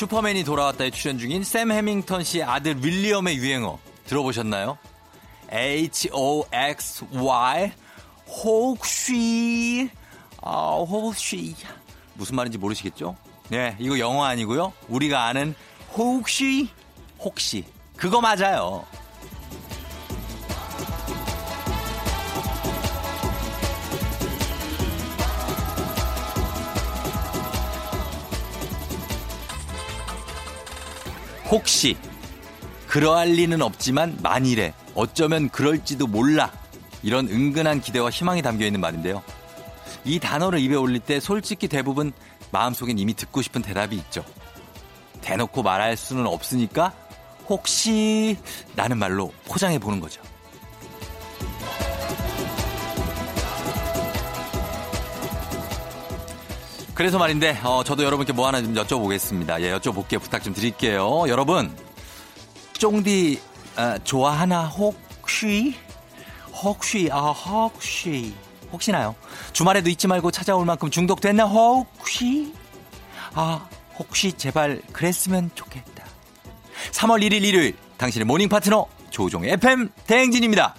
슈퍼맨이 돌아왔다에 출연 중인 샘 해밍턴 씨의 아들 윌리엄의 유행어 들어보셨나요? H-O-X-Y 혹시 아, 혹시 무슨 말인지 모르시겠죠? 네, 이거 영어 아니고요. 우리가 아는 혹시 혹시 그거 맞아요. 혹시 그러할 리는 없지만 만일에 어쩌면 그럴지도 몰라 이런 은근한 기대와 희망이 담겨 있는 말인데요. 이 단어를 입에 올릴 때 솔직히 대부분 마음속엔 이미 듣고 싶은 대답이 있죠. 대놓고 말할 수는 없으니까 혹시 라는 말로 포장해 보는 거죠. 그래서 말인데 어, 저도 여러분께 뭐 하나 좀 여쭤보겠습니다. 예, 여쭤볼게 부탁 좀 드릴게요. 여러분 쫑디 아, 좋아하나 혹시 혹시 아 혹시 혹시나요? 주말에도 잊지 말고 찾아올 만큼 중독됐나 혹시 아 혹시 제발 그랬으면 좋겠다. 3월 1일 일요일 당신의 모닝 파트너 조종의 FM 대행진입니다.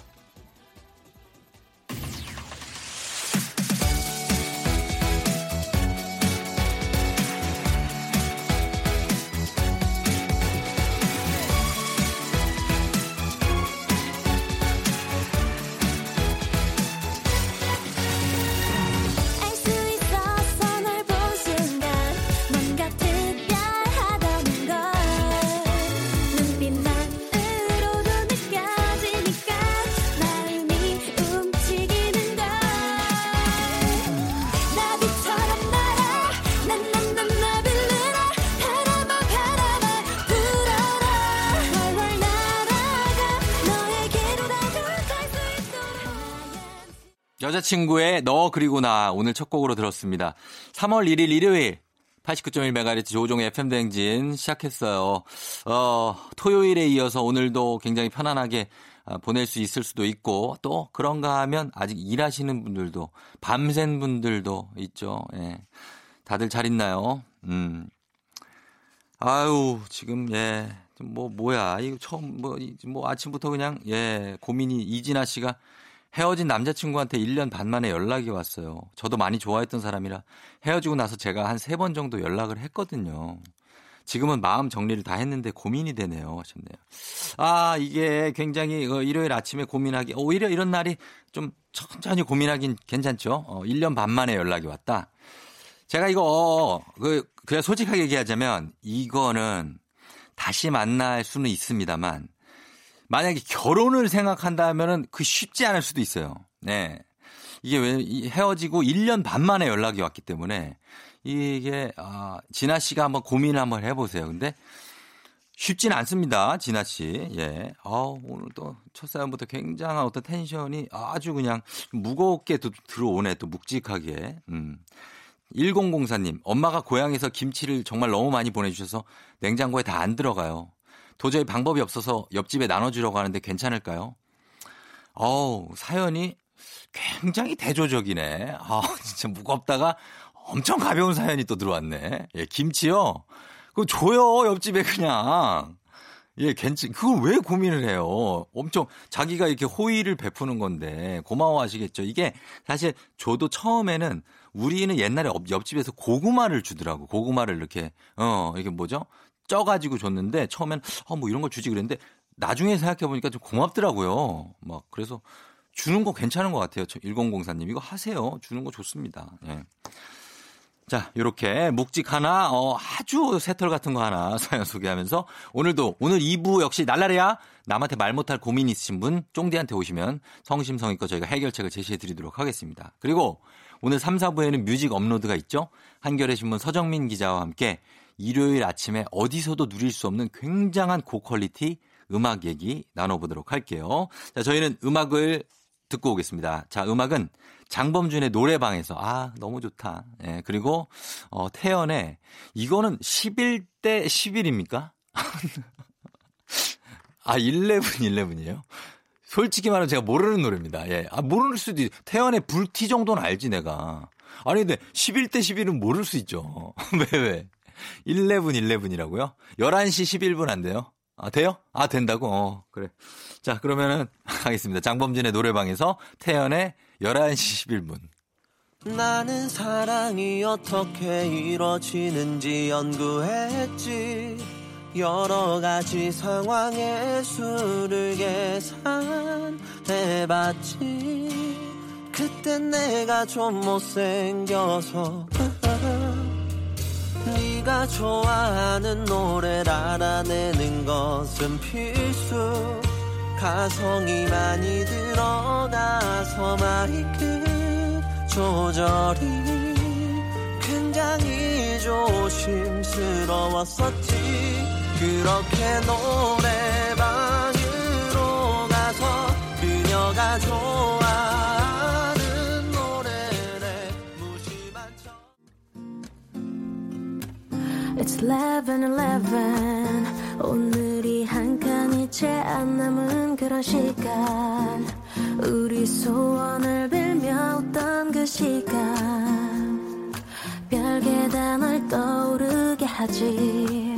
그리고 나 오늘 첫 곡으로 들었습니다. 3월 1일 일요일 89.1MHz 조종의 FM대행진 시작했어요. 어, 토요일에 이어서 오늘도 굉장히 편안하게 아, 보낼 수 있을 수도 있고 또 그런가 하면 아직 일하시는 분들도 밤샌 분들도 있죠. 예. 다들 잘 있나요? 음. 아유, 지금 예. 좀뭐 뭐야. 이거 처음 뭐, 이- 뭐 아침부터 그냥 예, 고민이 이진아 씨가 헤어진 남자친구한테 1년 반 만에 연락이 왔어요. 저도 많이 좋아했던 사람이라 헤어지고 나서 제가 한 세 번 정도 연락을 했거든요. 지금은 마음 정리를 다 했는데 고민이 되네요. 하셨네요. 아, 이게 굉장히 어, 일요일 아침에 고민하기, 오히려 이런 날이 좀 천천히 고민하긴 괜찮죠. 어, 1년 반 만에 연락이 왔다. 제가 이거, 어, 그, 그냥 솔직하게 얘기하자면 이거는 다시 만날 수는 있습니다만 만약에 결혼을 생각한다면은 그 쉽지 않을 수도 있어요. 네. 이게 왜이 헤어지고 1년 반 만에 연락이 왔기 때문에 이게 아, 진아 씨가 한번 고민을 한번 해 보세요. 근데 쉽지는 않습니다. 진아 씨. 예. 아, 오늘 또 첫 사연부터 굉장한 어떤 텐션이 아주 그냥 무겁게 또 들어오네. 또 묵직하게. 음. 1004님, 엄마가 고향에서 김치를 정말 너무 많이 보내주셔서 냉장고에 다 안 들어가요. 도저히 방법이 없어서 옆집에 나눠주려고 하는데 괜찮을까요? 어우, 사연이 굉장히 대조적이네. 아, 진짜 무겁다가 엄청 가벼운 사연이 또 들어왔네. 예, 김치요? 그거 줘요, 옆집에 그냥. 예, 괜찮, 그걸 왜 고민을 해요? 엄청 자기가 이렇게 호의를 베푸는 건데 고마워하시겠죠. 이게 사실 저도 처음에는 우리는 옛날에 옆- 옆집에서 고구마를 주더라고. 고구마를 이렇게, 어, 이게 뭐죠? 쪄가지고 줬는데 처음엔 어, 뭐 이런 걸 주지 그랬는데 나중에 생각해보니까 좀 고맙더라고요. 막 그래서 주는 거 괜찮은 것 같아요. 1004님. 이거 하세요. 주는 거 좋습니다. 예. 자, 요렇게 묵직 하나, 어, 아주 새털 같은 거 하나 사연 소개하면서 오늘도, 오늘 2부 역시 날라래야 남한테 말 못할 고민 있으신 분 쫑디한테 오시면 성심성의껏 저희가 해결책을 제시해 드리도록 하겠습니다. 그리고 오늘 3, 4부에는 뮤직 업로드가 있죠? 한겨레 신문 서정민 기자와 함께 일요일 아침에 어디서도 누릴 수 없는 굉장한 고퀄리티 음악 얘기 나눠보도록 할게요. 자, 저희는 음악을 듣고 오겠습니다. 자, 음악은 장범준의 노래방에서 아, 너무 좋다. 예, 그리고 어 태연의 이거는 11대 11입니까? 아, 11, 11이에요? 솔직히 말하면 제가 모르는 노래입니다. 예. 아, 모를 수도 있, 태연의 불티 정도는 알지, 내가. 아니, 근데 11대 11은 모를 수 있죠. 왜, 왜? 11, 11이라고요? 11시 11분 안 돼요? 아, 돼요? 아, 된다고? 어, 그래. 자, 그러면은 하겠습니다. 장범진의 노래방에서 태연의 11시 11분. 나는 사랑이 어떻게 이루어지는지 연구했지 여러 가지 상황의 수를 계산해봤지 그땐 내가 좀 못생겨서 네가 좋아하는 노래를 알아내는 것은 필수. 가성이 많이 들어가서 마이크 조절이 굉장히 조심스러웠었지. 그렇게 노래방으로 가서 그녀가 좋아 It's 11, 11 오늘이 한 칸이 채 안 남은 그런 시간. 우리 소원을 빌며 웃던 그 시간. 별게 단을 떠오르게 하지.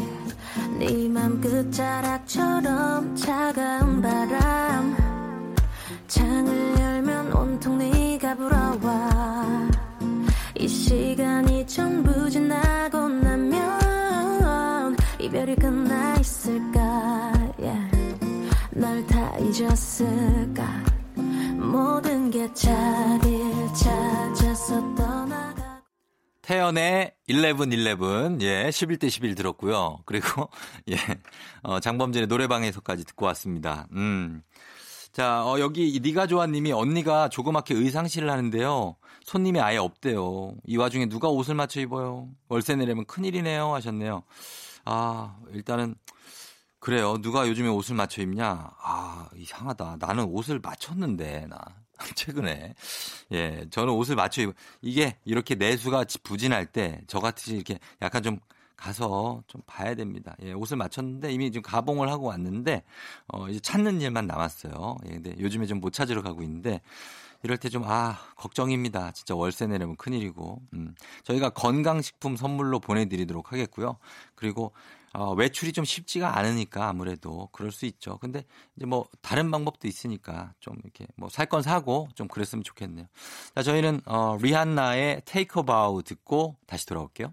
네 맘 끝자락처럼 차가운 바람. 창을 열면 온통 네가 불어와. 이 시간이 전부 지나고 이별이 끝나 있을까 yeah. 널다 잊었을까 모든 게 자리를 찾아서 떠나가 태연의 11, 11, 예, 11대 11 들었고요. 그리고, 예, 어, 장범진의 노래방에서까지 듣고 왔습니다. 음. 자, 어, 여기 니가 좋아 님이 언니가 조그맣게 의상실을 하는데요. 손님이 아예 없대요. 이 와중에 누가 옷을 맞춰 입어요? 월세 내려면 큰일이네요. 하셨네요. 아, 일단은, 그래요. 누가 요즘에 옷을 맞춰 입냐? 아, 이상하다. 나는 옷을 맞췄는데, 나. 최근에. 예, 저는 옷을 맞춰 입, 이게 이렇게 내수가 부진할 때, 저 같이 이렇게 약간 좀 가서 좀 봐야 됩니다. 예, 옷을 맞췄는데 이미 지금 가봉을 하고 왔는데, 어, 이제 찾는 일만 남았어요. 예, 근데 요즘에 좀 못 찾으러 가고 있는데, 이럴 때 좀, 아, 걱정입니다. 진짜 월세 내려면 큰일이고. 음, 저희가 건강식품 선물로 보내드리도록 하겠고요. 그리고, 어, 외출이 좀 쉽지가 않으니까 아무래도 그럴 수 있죠. 근데 이제 뭐 다른 방법도 있으니까 좀 이렇게 뭐 살 건 사고 좀 그랬으면 좋겠네요. 자, 저희는, 어, 리한나의 a Bow 듣고 다시 돌아올게요.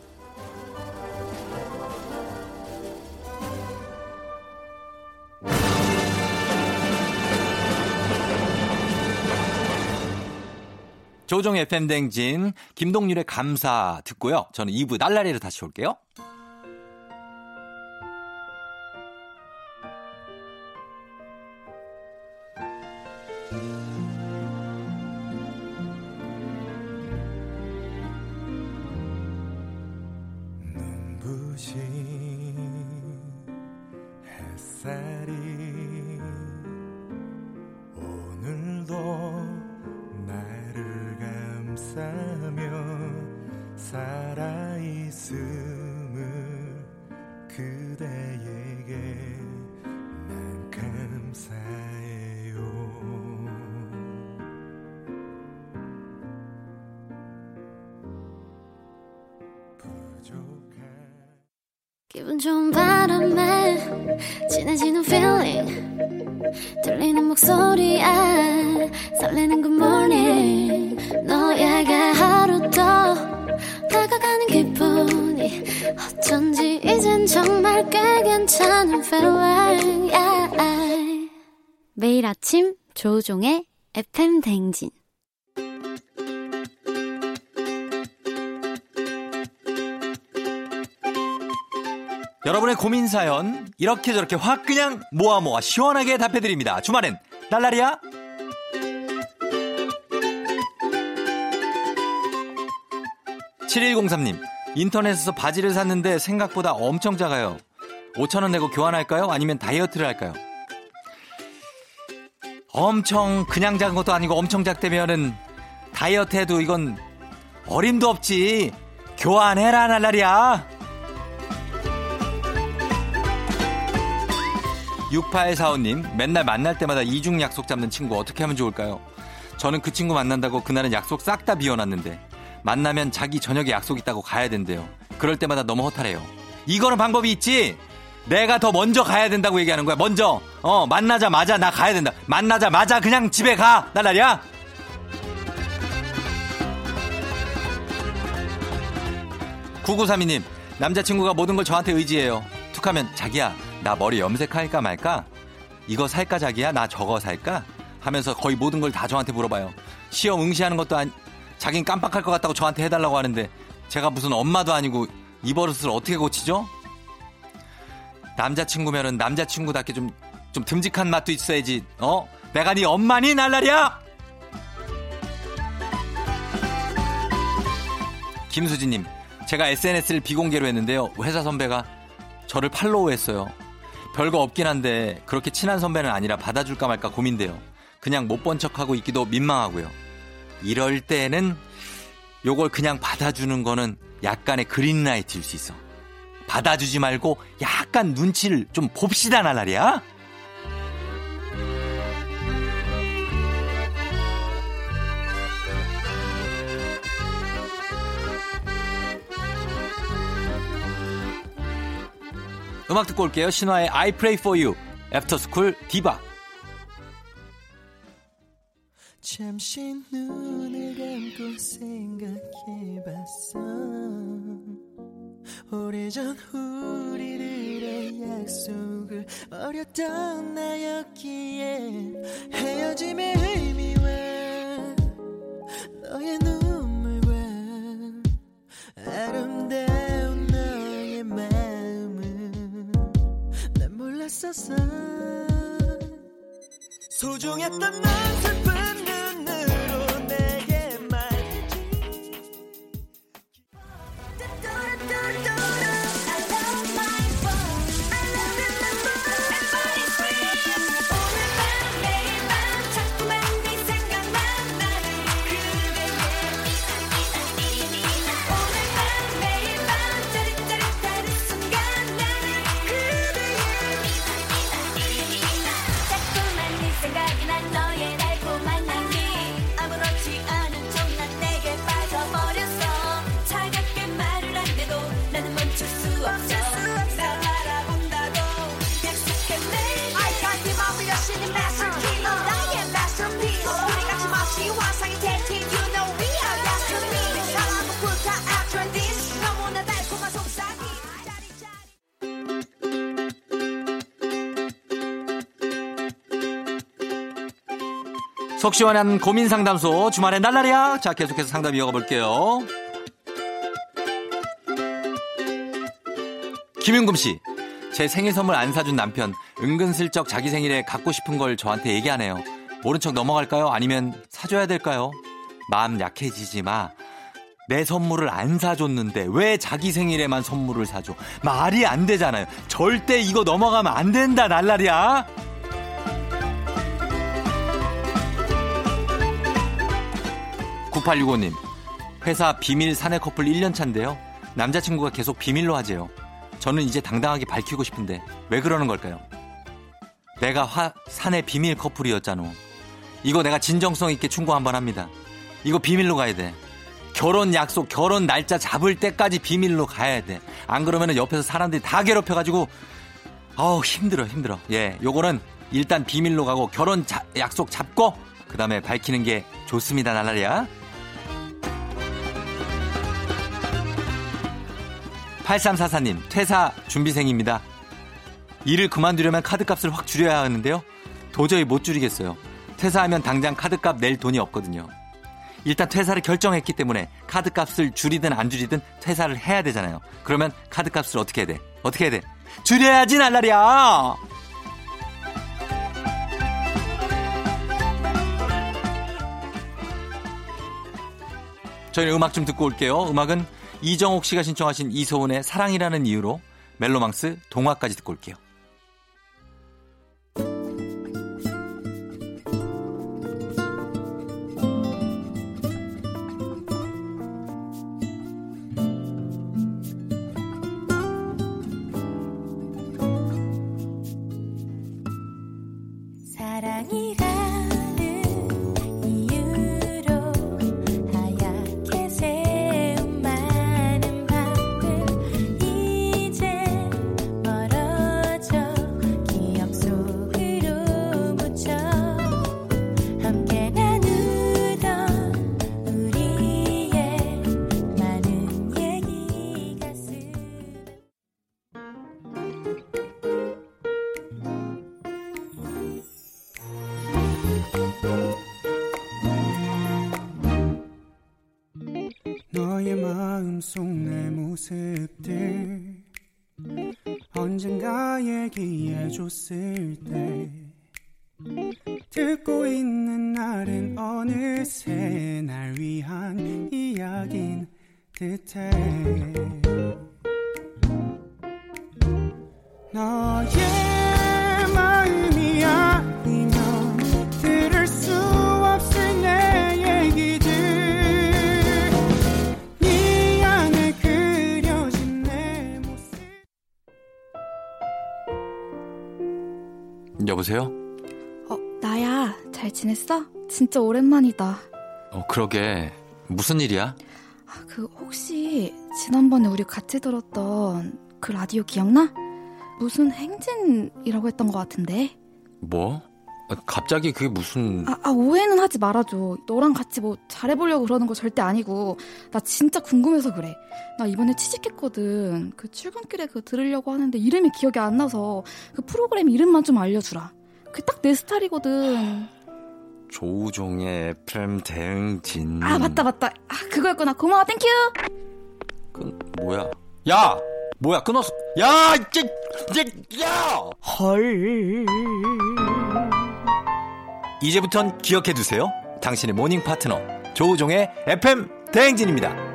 조종 FM 댕진 김동률의 감사 듣고요. 저는 2부 날라리로 다시 올게요. 햇살이 오늘도 살아있음을 그대 조종의 FM 댕진 여러분의 고민 사연 이렇게 저렇게 확 그냥 모아 모아 시원하게 답해드립니다. 주말엔 날라리야. 7103님 인터넷에서 바지를 샀는데 생각보다 엄청 작아요. 5천원 내고 교환할까요? 아니면 다이어트를 할까요? 엄청 그냥 작은 것도 아니고 엄청 작다면은 다이어트 해도 이건 어림도 없지. 교환해라 날라리야. 6845님, 맨날 만날 때마다 이중 약속 잡는 친구 어떻게 하면 좋을까요? 저는 그 친구 만난다고 그날은 약속 싹 다 비워놨는데, 만나면 자기 저녁에 약속 있다고 가야 된대요. 그럴 때마다 너무 허탈해요. 이거는 방법이 있지! 내가 더 먼저 가야 된다고 얘기하는 거야. 먼저, 어, 만나자마자 나 가야 된다. 만나자마자 그냥 집에 가! 날라리야! 9932님, 남자친구가 모든 걸 저한테 의지해요. 툭하면, 자기야, 나 머리 염색할까 말까? 이거 살까, 자기야? 나 저거 살까? 하면서 거의 모든 걸 다 저한테 물어봐요. 시험 응시하는 것도 아니, 자긴 깜빡할 것 같다고 저한테 해달라고 하는데, 제가 무슨 엄마도 아니고 이 버릇을 어떻게 고치죠? 남자친구면은 남자친구답게 좀, 좀 듬직한 맛도 있어야지, 어? 내가 네 엄마니, 날라리야! 김수진님, 제가 SNS를 비공개로 했는데요. 회사 선배가 저를 팔로우했어요. 별거 없긴 한데 그렇게 친한 선배는 아니라 받아줄까 말까 고민돼요. 그냥 못 본 척하고 있기도 민망하고요. 이럴 때는 요걸 그냥 받아주는 거는 약간의 green light일 수 있어. 받아주지 말고 약간 눈치를 좀 봅시다 날라리야. 음악 듣고 올게요. 신화의 I Pray For You, 애프터스쿨 디바. 잠시 눈을 감고 생각해봤어 오래전 우리들의 약속을 어렸던 나였기에 헤어짐의 의미와 너의 눈 소중했던 넌 슬픈 속 시원한 고민 상담소 주말에 날라리야. 자, 계속해서 상담 이어가 볼게요. 김윤금 씨. 제 생일 선물 안 사준 남편 은근슬쩍 자기 생일에 갖고 싶은 걸 저한테 얘기하네요. 모른 척 넘어갈까요? 아니면 사줘야 될까요? 마음 약해지지 마. 내 선물을 안 사줬는데 왜 자기 생일에만 선물을 사줘? 말이 안 되잖아요. 절대 이거 넘어가면 안 된다, 날라리야. 9865님, 회사 비밀 사내 커플 1년 차인데요. 남자친구가 계속 비밀로 하재요. 저는 이제 당당하게 밝히고 싶은데 왜 그러는 걸까요? 내가 화, 사내 비밀 커플이었잖아. 이거 내가 진정성 있게 충고 한번 합니다. 이거 비밀로 가야 돼. 결혼 약속, 결혼 날짜 잡을 때까지 비밀로 가야 돼. 안 그러면 옆에서 사람들이 다 괴롭혀가지고, 아우, 힘들어, 힘들어. 예, 요거는 일단 비밀로 가고 결혼 자- 약속 잡고, 그 다음에 밝히는 게 좋습니다, 날라리야. 8344님, 퇴사 준비생입니다. 일을 그만두려면 카드값을 확 줄여야 하는데요. 도저히 못 줄이겠어요. 퇴사하면 당장 카드값 낼 돈이 없거든요. 일단 퇴사를 결정했기 때문에 카드값을 줄이든 안 줄이든 퇴사를 해야 되잖아요. 그러면 카드값을 어떻게 해야 돼? 어떻게 해야 돼? 줄여야지 날라리야! 저희는 음악 좀 듣고 올게요. 음악은 이정옥 씨가 신청하신 이소은의 사랑이라는 이유로 멜로망스 동화까지 듣고 올게요. 진짜 오랜만이다. 어, 그러게. 무슨 일이야? 아, 그 혹시 지난번에 우리 같이 들었던 그 라디오 기억나? 무슨 행진이라고 했던 것 같은데. 뭐? 아, 갑자기 그게 무슨. 아, 아, 오해는 하지 말아줘. 너랑 같이 뭐 잘해보려고 그러는 거 절대 아니고 나 진짜 궁금해서 그래. 나 이번에 취직했거든. 그 출근길에 그 들으려고 하는데 이름이 기억이 안 나서 그 프로그램 이름만 좀 알려주라. 그 딱 내 스타일이거든. 조우종의 FM 대행진. 아 맞다 맞다. 아 그거였구나. 고마워 thank you. 그, 뭐야? 야! 뭐야, 끊었어. 야! 이제, 이제, 야! 헐. 이제부턴 기억해두세요. 당신의 morning 파트너. 조우종의 FM 대행진입니다.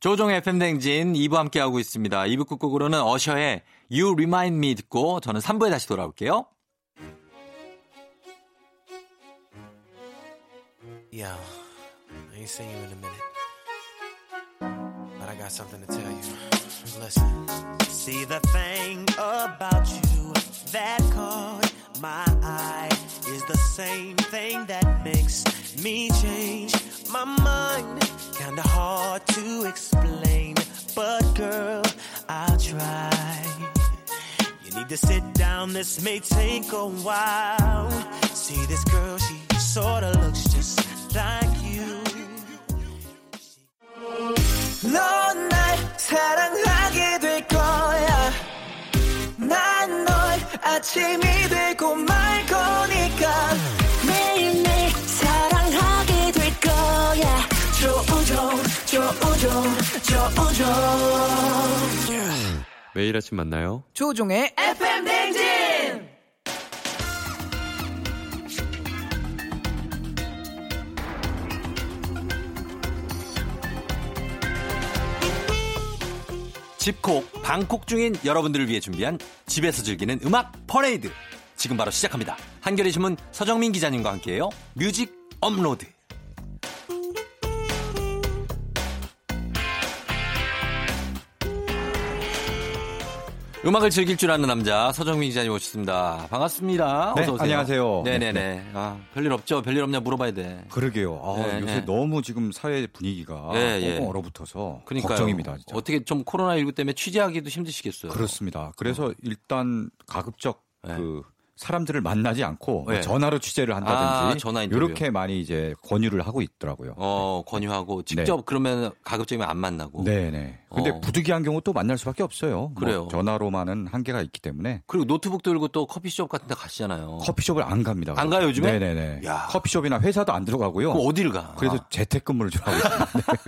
조종의 FM 대행진 2부 함께하고 있습니다. 2부 끝곡으로는 어셔의 You Remind Me 듣고 저는 3부에 다시 돌아올게요. Yo, I ain't seen you in a minute. But I got something to tell you. Listen. See the thing about you that caught my eye is the same thing that makes me change my mind. Kinda hard to explain, but girl, I'll try. To sit down, this may take a while. See this girl, she sorta looks just like you. 넌날 사랑하게 될 거야. 난 널 아침이 되고 말 거니까. 매일매일 사랑하게 될 거야. 조우종, 조우종, 조우종. 매일 아침 만나요. 조종의 FM 댕진 집콕, 방콕 중인 여러분들을 위해 준비한 집에서 즐기는 음악 퍼레이드. 지금 바로 시작합니다. 한겨레 신문 서정민 기자님과 함께해요. 뮤직 업로드. 음악을 즐길 줄 아는 남자 서정민 기자님 오셨습니다. 반갑습니다. 네, 어서 오세요. 안녕하세요. 네네네. 아, 별일 없죠? 별일 없냐 물어봐야 돼. 그러게요. 아, 네, 요새 네. 너무 지금 사회 분위기가 네, 예. 꽁꽁 얼어붙어서 그러니까요. 걱정입니다. 진짜. 어떻게 좀 코로나19 때문에 취재하기도 힘드시겠어요. 그렇습니다. 그래서 일단 가급적 네. 그 사람들을 만나지 않고 뭐 네. 전화로 취재를 한다든지 아, 전화. 이렇게 많이 이제 권유를 하고 있더라고요. 어, 권유하고 직접 그러면 가급적이면 안 만나고. 네, 네. 근데 어. 부득이한 경우 또 만날 수밖에 없어요. 뭐 그래요. 전화로만은 한계가 있기 때문에 그리고 노트북 들고 또 커피숍 같은 데 가시잖아요. 커피숍을 안 갑니다. 안 가요, 요즘에? 네, 네, 네. 야. 커피숍이나 회사도 안 들어가고요. 그럼 어디를 가? 그래서 재택근무를 좀 하고 있습니다.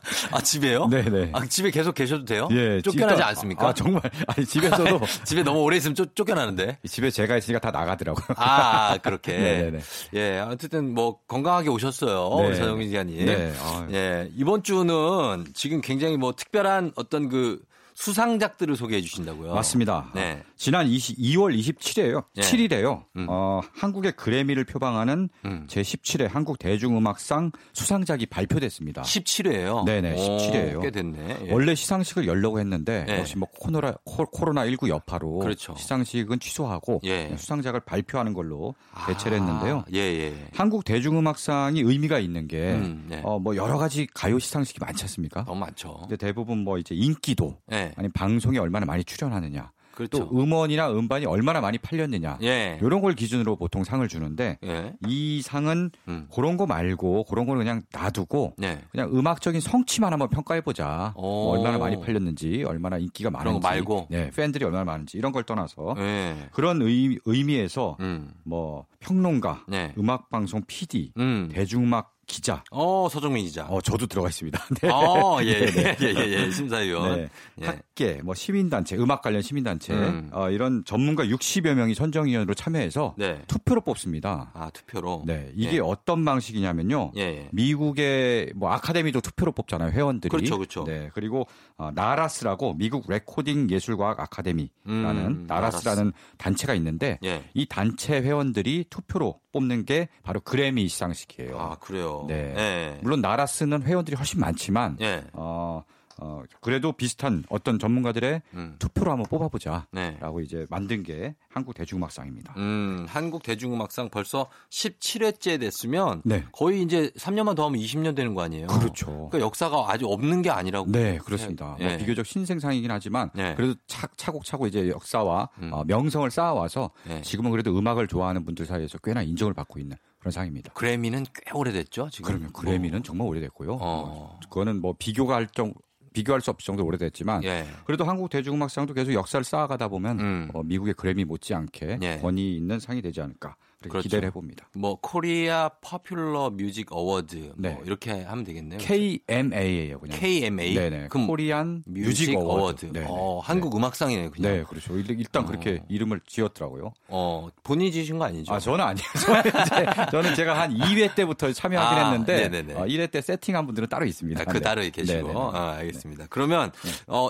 아, 집에요? 네, 네. 아, 집에 계속 계셔도 돼요? 예, 쫓겨나지 일단- 않습니까? 아, 정말. 아니, 집에서도 집에 너무 오래 있으면 쫓, 쫓겨나는데. 집에 제가 있으니까 다 나가더라고요. 아, 그렇게. 네네네. 예, 어쨌든 뭐 건강하게 오셨어요. 네. 서정민 기자님. 네, 아유. 예, 이번 주는 지금 굉장히 뭐 특별한 어떤 그 수상작들을 소개해 주신다고요. 맞습니다. 네. 지난 20, 2월 27일에요. 예. 7일에요. 음. 어, 한국의 그래미를 표방하는 음. 제17회 한국 대중음악상 수상작이 발표됐습니다. 17회예요. 네네, 17회예요. 꽤 됐네. 예. 원래 시상식을 열려고 했는데 예. 역시 뭐 코로나 코로나 19 여파로 그렇죠. 시상식은 취소하고 예. 수상작을 발표하는 걸로 대체를 했는데요. 아, 예, 예. 한국 대중음악상이 의미가 있는 게 음, 네. 어, 뭐 여러 가지 가요 시상식이 많지 않습니까? 너무 많죠. 근데 대부분 뭐 이제 인기도 예. 아니 방송에 얼마나 많이 출연하느냐 그렇죠. 또 음원이나 음반이 얼마나 많이 팔렸느냐 예. 이런 걸 기준으로 보통 상을 주는데 예. 이 상은 음. 그런 거 말고 그런 거는 그냥 놔두고 네. 그냥 음악적인 성취만 한번 평가해 보자. 오. 뭐 얼마나 많이 팔렸는지, 얼마나 인기가 많은지, 거 말고? 네, 팬들이 얼마나 많은지 이런 걸 떠나서 예. 그런 의, 의미에서 음. 뭐 평론가, 네. 음악 방송 PD, 음. 대중음악 기자, 어, 서정민 기자. 어 저도 들어가 있습니다. 네. 어, 예, 네, 예, 예, 예, 예, 심사위원. 네. 예. 학계, 뭐 시민단체, 음악 관련 시민단체 음. 어, 이런 전문가 60여 명이 선정위원으로 참여해서 네. 투표로 뽑습니다. 아, 투표로. 네, 이게 예. 어떤 방식이냐면요. 예, 예. 미국의 뭐 아카데미도 투표로 뽑잖아요 회원들이. 그렇죠, 그렇죠. 네 그리고 어, NARAS라고 미국 레코딩 예술과학 아카데미라는 음, NARAS라는 단체가 있는데 예. 이 단체 회원들이 투표로 뽑는 게 바로 그래미 시상식이에요. 아, 그래요. 네. 예. 물론 NARAS는 회원들이 훨씬 많지만 예. 어, 어, 그래도 비슷한 어떤 전문가들의 음. 투표로 한번 뽑아보자라고 네. 이제 만든 게 한국 대중음악상입니다. 음, 한국 대중음악상 벌써 17회째 됐으면 네. 거의 이제 3년만 더 하면 20년 되는 거 아니에요? 그렇죠. 그러니까 역사가 아주 없는 게 아니라고. 네, 그렇습니다. 예. 뭐 비교적 신생상이긴 하지만 네. 그래도 차, 차곡차곡 이제 역사와 음. 어, 명성을 쌓아와서 네. 지금은 그래도 음악을 좋아하는 분들 사이에서 꽤나 인정을 받고 있는 그런 상입니다. 그래미는 꽤 오래됐죠, 지금. 그러면 그래미는 정말 오래됐고요. 어. 그거는 뭐 비교가 할 정, 비교할 수 없을 정도로 오래됐지만 예. 그래도 한국 대중음악상도 계속 역사를 쌓아가다 보면 음. 어, 미국의 그래미 못지않게 예. 권위 있는 상이 되지 않을까 그렇게 그렇죠. 기대를 해봅니다. 뭐 Korea Popular Music Award 네. 뭐 이렇게 하면 되겠네요. KMA예요, 그냥. KMA. 네네. 그럼 Korean Music, Music Award. Award. 네네. 어, 한국 음악상이네요, 그냥. 네, 그렇죠. 일- 일단 그렇게 이름을 지었더라고요. 어, 본인이 지으신 거 아니죠? 아, 저는 아니에요. 저는, 이제, 저는 제가 한 2회 때부터 참여하긴 아, 했는데, 네네네. 어, 1회 때 세팅한 분들은 따로 있습니다. 아, 그 네. 따로 계시고. 네네네. 아, 알겠습니다. 그러면 어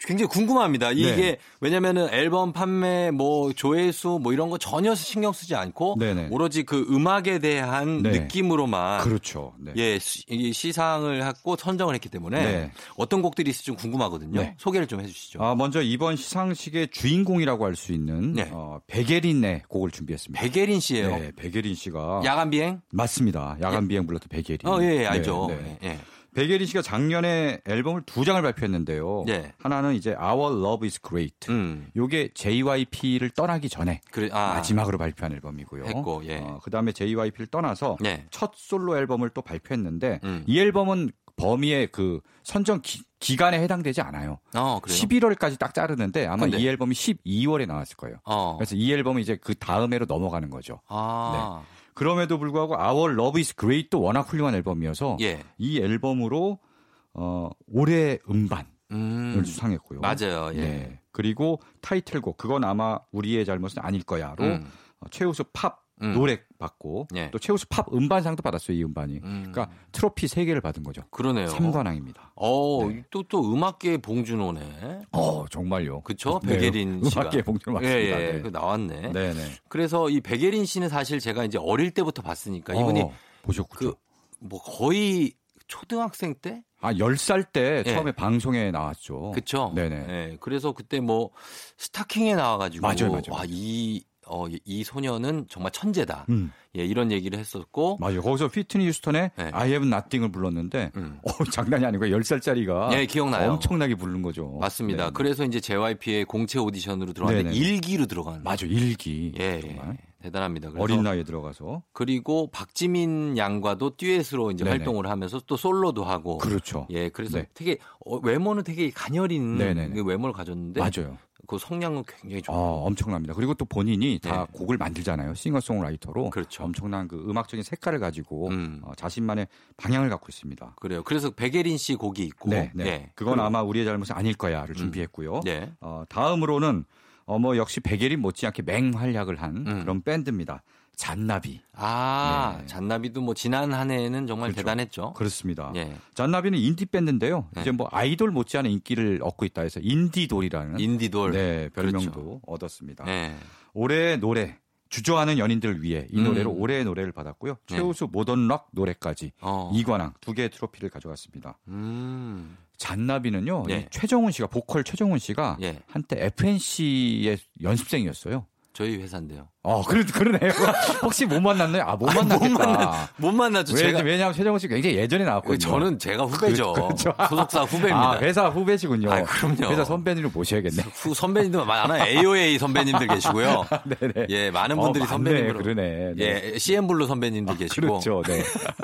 굉장히 궁금합니다. 이게 네. 왜냐면은 앨범 판매 뭐 조회수 뭐 이런 거 전혀 신경 쓰지 않고 네네. 오로지 그 음악에 대한 네. 느낌으로만 그렇죠. 네. 예, 시- 시상을 하고 선정을 했기 때문에 네. 어떤 곡들이 있을지 좀 궁금하거든요. 네. 소개를 좀 해 주시죠. 아, 먼저 이번 시상식의 주인공이라고 할 수 있는 네. 어, 백예린의 곡을 준비했습니다. 백예린 씨예요. 네, 백예린 씨가 야간 비행? 맞습니다. 야간 비행 불렀던 백예린. 어, 예, 예, 네, 알죠. 네. 예, 예. 백예린 씨가 작년에 앨범을 두 장을 발표했는데요. 예. 하나는 이제 Our Love Is Great. 음. 요게 JYP를 떠나기 전에 그래, 아. 마지막으로 발표한 앨범이고요. 했고, 예. 어, 그다음에 JYP를 떠나서 예. 첫 솔로 앨범을 또 발표했는데 음. 이 앨범은 범위의 그 선정 기, 기간에 해당되지 않아요. 어, 그래요? 11월까지 딱 자르는데 아마 근데? 이 앨범이 12월에 나왔을 거예요. 어. 그래서 이 앨범이 이제 그 다음 해로 넘어가는 거죠. 아. 그럼에도 불구하고 Our Love Is Great도 워낙 훌륭한 앨범이어서 예. 이 앨범으로 어, 올해 음반을 음. 수상했고요. 맞아요. 예. 네. 그리고 타이틀곡 그건 아마 우리의 잘못은 아닐 거야로 음. 어, 최우수 팝 음. 노래 받고 예. 또 최우수 팝 음반상도 받았어요 이 음반이. 음. 그러니까 트로피 세 개를 받은 거죠. 그러네요. 삼관왕입니다. 어, 네. 또, 또 음악계의 봉준호네. 어 정말요. 그쵸? 네, 백예린 씨가. 음악계 봉준 예, 맞습니다. 예. 네. 그 나왔네. 네 네. 그래서 이 백예린 씨는 사실 제가 이제 어릴 때부터 봤으니까 이분이 어, 보셨군요. 그뭐 거의 초등학생 때? 아 10살 때 예. 처음에 방송에 나왔죠. 그쵸? 네네. 예, 그래서 그때 뭐 스타킹에 나와가지고 맞아요, 맞아요. 와, 이, 어, 이 소녀는 정말 천재다. 음, 예, 이런 얘기를 했었고. 맞아요. 거기서 피트니 휴스턴의 네. I Have Nothing을 불렀는데 음. 어, 장난이 아니고 10살짜리가 예, 기억나요. 엄청나게 부른 거죠. 맞습니다. 네. 그래서 이제 JYP의 공채 오디션으로 들어왔는데 네네. 일기로 들어간. 맞아 일기 예, 정말 예. 대단합니다. 그래서 어린 나이에 들어가서 그리고 박지민 양과도 듀엣으로 이제 네네. 활동을 하면서 또 솔로도 하고. 그렇죠. 예, 그래서 네. 되게 어, 외모는 되게 가녀린 네네네. 그 외모를 가졌는데 맞아요. 그 성량은 굉장히 좋고. 어, 엄청납니다. 그리고 또 본인이 다 네. 곡을 만들잖아요. 싱어송라이터로 그렇죠. 엄청난 그 음악적인 색깔을 가지고 음. 어, 자신만의 방향을 갖고 있습니다. 그래요. 그래서 백예린 씨 곡이 있고. 네, 네. 예. 그건 그리고- 아마 우리의 잘못은 아닐 거야를 준비했고요. 네. 어, 다음으로는 어, 뭐 역시 백예린 못지않게 맹활약을 한 음. 그런 밴드입니다. 잔나비. 아, 네. 잔나비도 뭐 지난 한 해에는 정말 그렇죠. 대단했죠. 그렇습니다. 예. 잔나비는 인디 밴드인데요. 네. 이제 뭐 아이돌 못지않은 인기를 얻고 있다 해서 인디돌이라는 인디돌. 네, 별명도 그렇죠. 얻었습니다. 네. 올해의 노래 주저하는 연인들을 위해 이 음. 노래로 올해의 노래를 받았고요. 네. 최우수 모던 락 노래까지 어. 이관왕 두 개의 트로피를 가져갔습니다. 음. 잔나비는요. 네. 이 최정훈 씨가 보컬 최정훈 씨가 예. 한때 FNC의 연습생이었어요. 저희 회사인데요. 어, 그러, 그러네요. 혹시 못 만났나요? 아, 못 만났겠다. 못 만나- 못 만나죠. 왜, 제가 왜냐하면 최정훈 씨 굉장히 예전에 나왔거든요. 저는 제가 후배죠. 그렇죠. 소속사 후배입니다. 아, 회사 후배시군요. 아, 그럼요. 회사 선배님을 모셔야겠네. 후 선배님들 많아요. AOA 선배님들 계시고요. 네네. 예, 많은 어, 분들이 맞네, 선배님으로. 그러네. 네. 예, 씨엔블루 선배님들 계시고. 그렇죠. 네.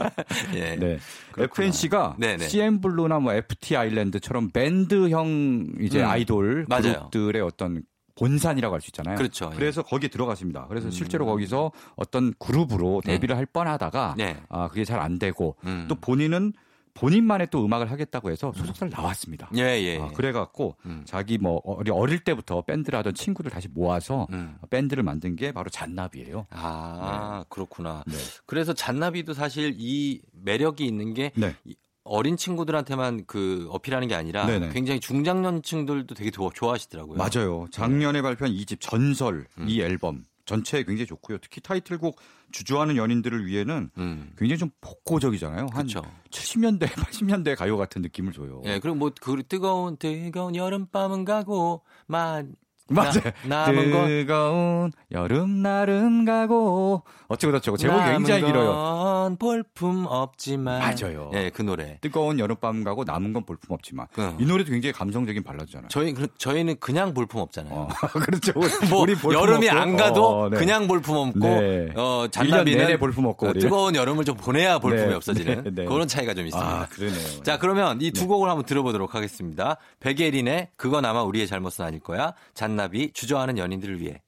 예. 네. 그렇구나. FNC가 네네. 씨엔블루나 뭐 FT 아일랜드처럼 밴드형 이제 음. 아이돌 맞아요. 그룹들의 어떤 본산이라고 할 수 있잖아요. 그렇죠. 예. 음. 그래서 거기에 들어갔습니다. 그래서 실제로 거기서 어떤 그룹으로 네. 데뷔를 할 뻔하다가 네. 아 그게 잘 안 되고 음. 또 본인은 본인만의 또 음악을 하겠다고 해서 소속사를 나왔습니다. 예, 예. 아, 그래갖고 음. 자기 뭐 어릴 때부터 밴드를 하던 친구들 다시 모아서 음. 밴드를 만든 게 바로 잔나비예요. 아, 그렇구나. 네. 그래서 잔나비도 사실 이 매력이 있는 게 네. 이 어린 친구들한테만 그 어필하는 게 아니라 네네. 굉장히 중장년층들도 되게 좋아, 좋아하시더라고요. 맞아요. 작년에 발표한 2집 전설 음. 이 앨범 전체 굉장히 좋고요. 특히 타이틀곡 주저하는 연인들을 위해는 음. 굉장히 좀 복고적이잖아요. 한 그렇죠. 70년대, 80년대 가요 같은 느낌을 줘요. 예, 그리고 뭐 그 뜨거운 뜨거운 여름밤은 가고 만 맞아요. 나, 남은 건 뜨거운 여름 날은 가고 어쩌고 저쩌고 제목이 굉장히 길어요. 건 볼품 없지만 맞아요. 예, 그 노래. 뜨거운 여름밤 가고 남은 건 볼품 없지만 응. 이 노래도 굉장히 감성적인 발라드잖아요. 저희 그- 저희는 그냥 볼품 없잖아요. 어, 그렇죠. 뭐 여름이 없고. 안 가도 어, 네. 그냥 볼품 없고 네. 어 1년 잔나비는 볼품 없고 어. 뜨거운 여름을 좀 보내야 볼품이 네, 없어지는 네, 네. 그런 차이가 좀 있습니다. 아, 그러네요. 자, 그러면 이 두 곡을 한번 들어보도록 하겠습니다. 백예린의 그건 아마 우리의 잘못은 아닐 거야. 잔나 비 주저하는 연인들을 위해.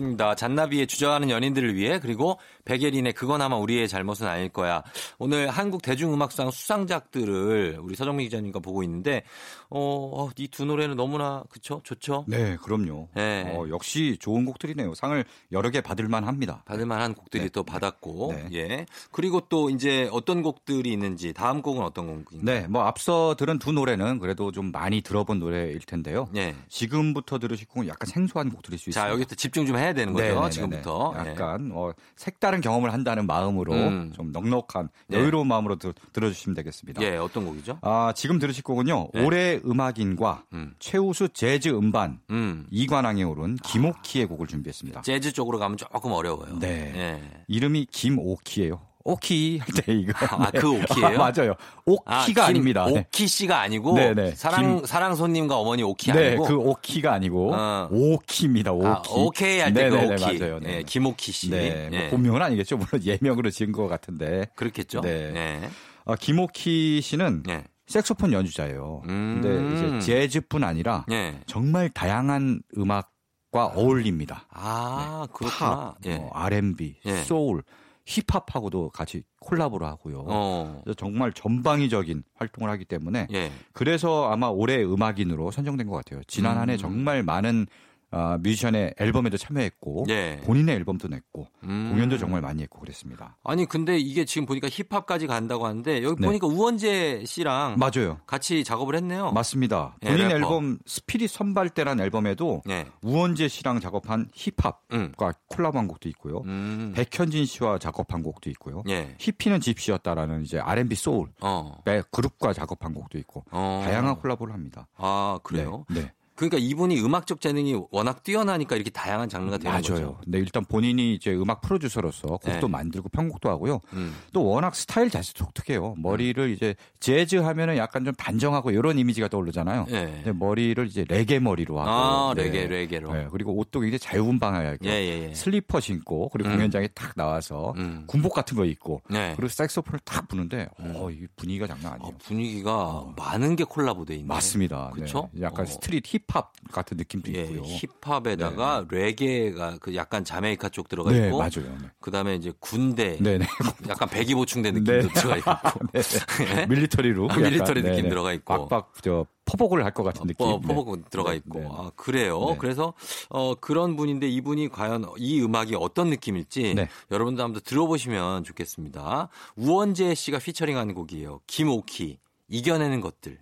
왔습니다. 잔나비의 주저하는 연인들을 위해 그리고 백예린의 그건 아마 우리의 잘못은 아닐 거야. 오늘 한국 대중음악상 수상작들을 우리 서정민 기자님과 보고 있는데 어, 이 두 노래는 너무나 그쵸 좋죠. 네, 그럼요. 네. 어, 역시 좋은 곡들이네요. 상을 여러 개 받을 만 합니다. 받을 만한 곡들이 네. 또 받았고 네. 예 그리고 또 이제 어떤 곡들이 있는지 다음 곡은 어떤 곡인가요? 네, 뭐 앞서 들은 두 노래는 그래도 좀 많이 들어본 노래일 텐데요. 예. 지금부터 들으실 곡은 약간 생소한 곡들일 수 있습니다. 자 여기서 집중 좀 해야 되는 거죠 네네네네. 지금부터. 예. 약간 어, 색다 른 경험을 한다는 마음으로 음. 좀 넉넉한 네. 여유로운 마음으로 들, 들어주시면 되겠습니다. 예 어떤 곡이죠? 아, 지금 들으실 곡은요. 네. 올해 음악인과 음. 최우수 재즈 음반 음 이관왕에 오른 김오키의 곡을 준비했습니다. 재즈 쪽으로 가면 조금 어려워요. 네. 예. 이름이 김오키예요. 오키 할 때 이거. 아, 그 오키예요? 맞아요. 오키가 아, 아, 닙니다 오키 씨가 아니고 네네. 사랑 김- 사랑 손님과 어머니 오키 네, 아니고 그 오키가 아니고 어. 오키입니다. 오키. 아, 오케이 할 때 그 오키. 맞아요. 네. 예, 김오키 씨. 네, 뭐 예. 본명은 아니겠죠. 물론 예명으로 지은 것 같은데. 그렇겠죠. 네. 예. 어, 김오키 씨는 예. 색소폰 연주자예요. 음. 근데 이제 재즈뿐 아니라 예. 정말 다양한 음악 과 어울립니다. 아, 그렇구나. 팝, 예. 뭐 R&B, 예. 소울, 힙합하고도 같이 콜라보를 하고요. 어. 정말 전방위적인 활동을 하기 때문에 예. 그래서 아마 올해 음악인으로 선정된 것 같아요. 지난 한해 음. 정말 많은 아, 뮤지션의 앨범에도 참여했고 예. 본인의 앨범도 냈고 음. 공연도 정말 많이 했고 그랬습니다. 아니 근데 이게 지금 보니까 힙합까지 간다고 하는데 여기 네. 보니까 우원재 씨랑 맞아요. 같이 작업을 했네요. 맞습니다. 예, 본인 래퍼. 앨범 스피릿 선발대란 앨범에도 예. 우원재 씨랑 작업한 힙합과 음. 콜라보한 곡도 있고요. 음. 백현진 씨와 작업한 곡도 있고요. 예. 히피는 집시였다라는 이제 R&B 소울 어. 의 그룹과 작업한 곡도 있고 어. 다양한 콜라보를 합니다. 아, 그래요? 네. 네. 그러니까 이분이 음악적 재능이 워낙 뛰어나니까 이렇게 다양한 장르가 되는 맞아요. 거죠. 네, 일단 본인이 이제 음악 프로듀서로서 곡도 네. 만들고 편곡도 하고요. 음. 또 워낙 스타일 자체도 독특해요. 머리를 이제 재즈 하면은 약간 좀 단정하고 이런 이미지가 떠오르잖아요. 예. 근데 머리를 이제 레게 머리로 하고. 아, 네. 레게, 레게로. 네, 그리고 옷도 굉장히 자유분방하게 예, 예, 예. 슬리퍼 신고 그리고 음. 공연장에 딱 나와서 음. 군복 같은 거 입고 네. 그리고 색소폰을 딱 부는데 어, 이 분위기가 장난 어, 아니에요. 분위기가 많은 게 콜라보돼 있네. 맞습니다. 그렇죠? 네. 약간 어. street 힙합 같은 느낌도 예, 있고요. 힙합에다가 레게가 그 약간 자메이카 쪽 들어가 네, 있고 맞아요. 네. 그다음에 이제 군대 네네. 약간 백이 보충대 느낌도 네. 들어가 있고 네. 밀리터리로 아, 밀리터리 느낌 네네. 들어가 있고. 빡빡 저 포복을 할 것 같은 느낌. 어, 네. 포복 들어가 있고 네. 아 그래요. 네. 그래서 어 그런 분인데 이분이 과연 이 음악이 어떤 느낌일지 네. 여러분도 한번 들어보시면 좋겠습니다. 우원재 씨가 피처링한 곡이에요. 김오키 이겨내는 것들.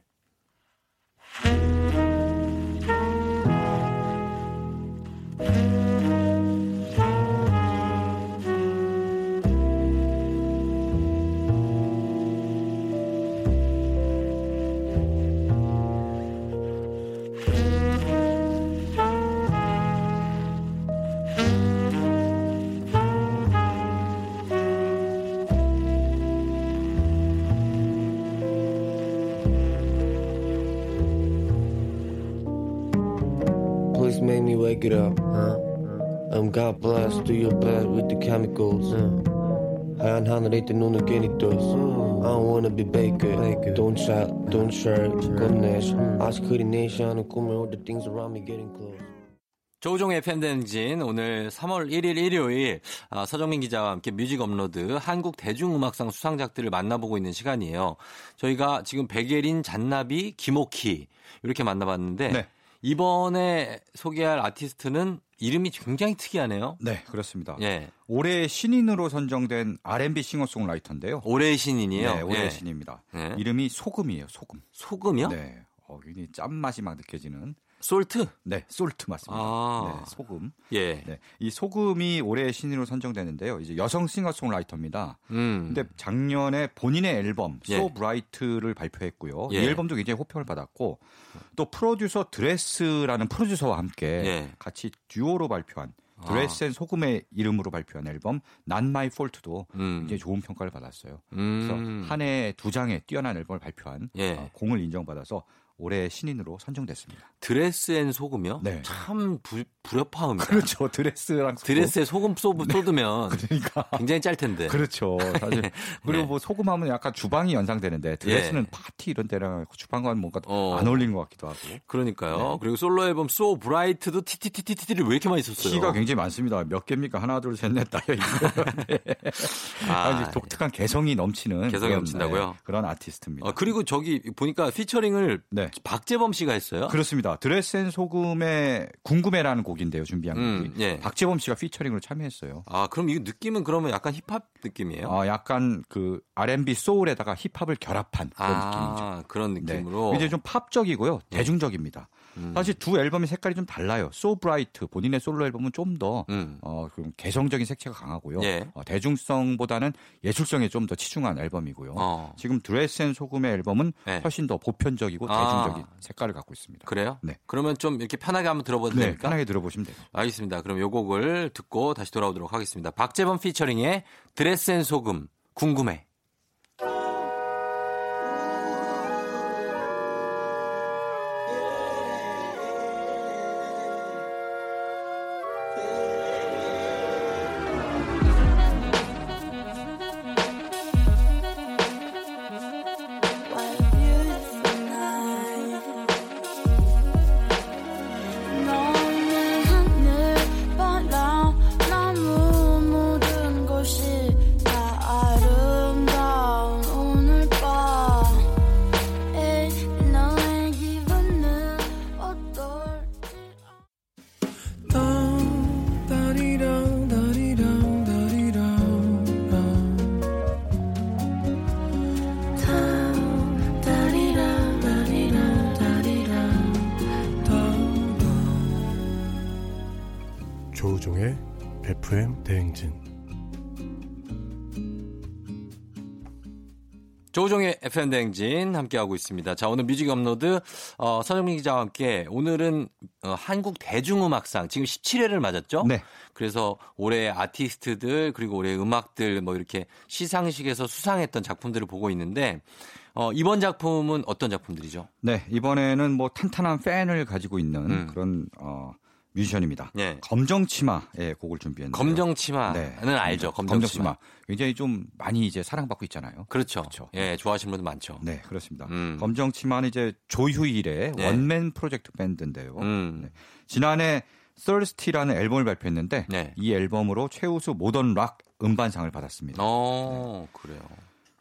Police made me wake it up. Um, God bless, do your best with the chemicals. 하얀 하늘에 뜬 눈을 괜히 떴어. I don't wanna be baker. Don't chat, don't share. 끝내sh. 아직 흐린 네이션은 꿈을 all the things around me getting close. 조우종의 팬데믹진 오늘 3월 1일 일요일 아, 서정민 기자와 함께 뮤직 업로드 한국 대중음악상 수상작들을 만나보고 있는 시간이에요. 저희가 지금 백예린, 잔나비, 김옥희 이렇게 만나봤는데 네. 이번에 소개할 아티스트는 이름이 굉장히 특이하네요. 네, 그렇습니다. 예, 올해 신인으로 선정된 R&B 싱어송라이터인데요. 올해의 신인이에요. 네, 올해 예. 신입니다. 네. 이름이 소금이에요, 소금. 소금이요? 네. 어, 굉장히 짠맛이 막 느껴지는. 솔트? 네, 솔트 맞습니다. 아. 네, 소금. 예. 네. 이 소금이 올해 신인으로 선정되는데요. 이제 여성 싱어송라이터입니다. 음. 근데 작년에 본인의 앨범 예. So Bright를 발표했고요. 예. 이 앨범도 굉장히 호평을 받았고 또 프로듀서 드레스라는 프로듀서와 함께 예. 같이 듀오로 발표한 드레스 앤 소금의 이름으로 발표한 앨범 Not My Fault도 음. 굉장히 좋은 평가를 받았어요. 음. 그래서 한 해 두 장의 뛰어난 앨범을 발표한 예. 어, 공을 인정받아서 올해 신인으로 선정됐습니다. 드레스 앤 소금이요? 네. 참 부, 불협화음이다. 그렇죠. 드레스랑 소금. 드레스에 소금 쏟, 쏟으면 그러니까 굉장히 짤 텐데. 그렇죠. 사실 그리고 네. 뭐 소금하면 약간 주방이 연상되는데 드레스는 예. 파티 이런 데랑 주방과는 뭔가 어. 안 어울리는 것 같기도 하고. 그러니까요. 네. 그리고 솔로 앨범 So Bright도 TTTTT를 왜 이렇게 많이 썼어요? T가 굉장히 많습니다. 몇 개입니까? 하나, 둘, 셋, 넷, 다섯. 네. 아, 아주 독특한 개성이 넘치는 개성이 그런, 넘친다고요? 네, 그런 아티스트입니다. 어, 그리고 저기 보니까 피처링을 네. 박재범 씨가 했어요. 그렇습니다. 드레스 앤 소금의 궁금해라는 곡인데요. 준비한 음, 곡이. 예. 박재범 씨가 피처링으로 참여했어요. 아, 그럼 이 느낌은 그러면 약간 힙합 느낌이에요? 어, 약간 그 R&B 소울에다가 힙합을 결합한 그런 느낌이죠. 아, 그런 네. 느낌으로. 이제 좀 팝적이고요. 대중적입니다. 음. 사실 두 앨범의 색깔이 좀 달라요. So Bright 본인의 솔로 앨범은 좀더 음. 어, 좀 개성적인 색채가 강하고요. 예. 어, 대중성보다는 예술성에 좀 더 치중한 앨범이고요. 어. 지금 드레스 앤 소금의 앨범은 네. 훨씬 더 보편적이고 아. 대중적인 색깔을 갖고 있습니다. 그래요? 네. 그러면 좀 이렇게 편하게 한번 들어봐도 네, 됩니까? 편하게 들어보시면 돼요. 알겠습니다. 그럼 요 곡을 듣고 다시 돌아오도록 하겠습니다. 박재범 피처링의 드레스 앤 소금 궁금해. 조우종의 FM 대행진 조우종의 FM 대행진 함께하고 있습니다. 자, 오늘 뮤직 업로드, 어, 서정민 기자와 함께 오늘은 어, 한국 대중음악상 지금 17회를 맞았죠? 네. 그래서 올해 아티스트들 그리고 올해 음악들 뭐 이렇게 시상식에서 수상했던 작품들을 보고 있는데 어, 이번 작품은 어떤 작품들이죠? 네, 이번에는 뭐 탄탄한 팬을 가지고 있는 음. 그런 어, 뮤지션입니다. 예. 검정치마의 곡을 준비했는데 검정치마는 알죠. 검정치마. 굉장히 좀 많이 이제 사랑받고 있잖아요. 그렇죠. 그렇죠. 예, 좋아하시는 분들 많죠. 네, 그렇습니다. 음. 검정치마는 이제 조휴일의 네. 원맨 프로젝트 밴드인데요. 음. 네. 지난해 Thirsty라는 앨범을 발표했는데 네. 이 앨범으로 최우수 모던 락 음반상을 받았습니다. 어, 그래요.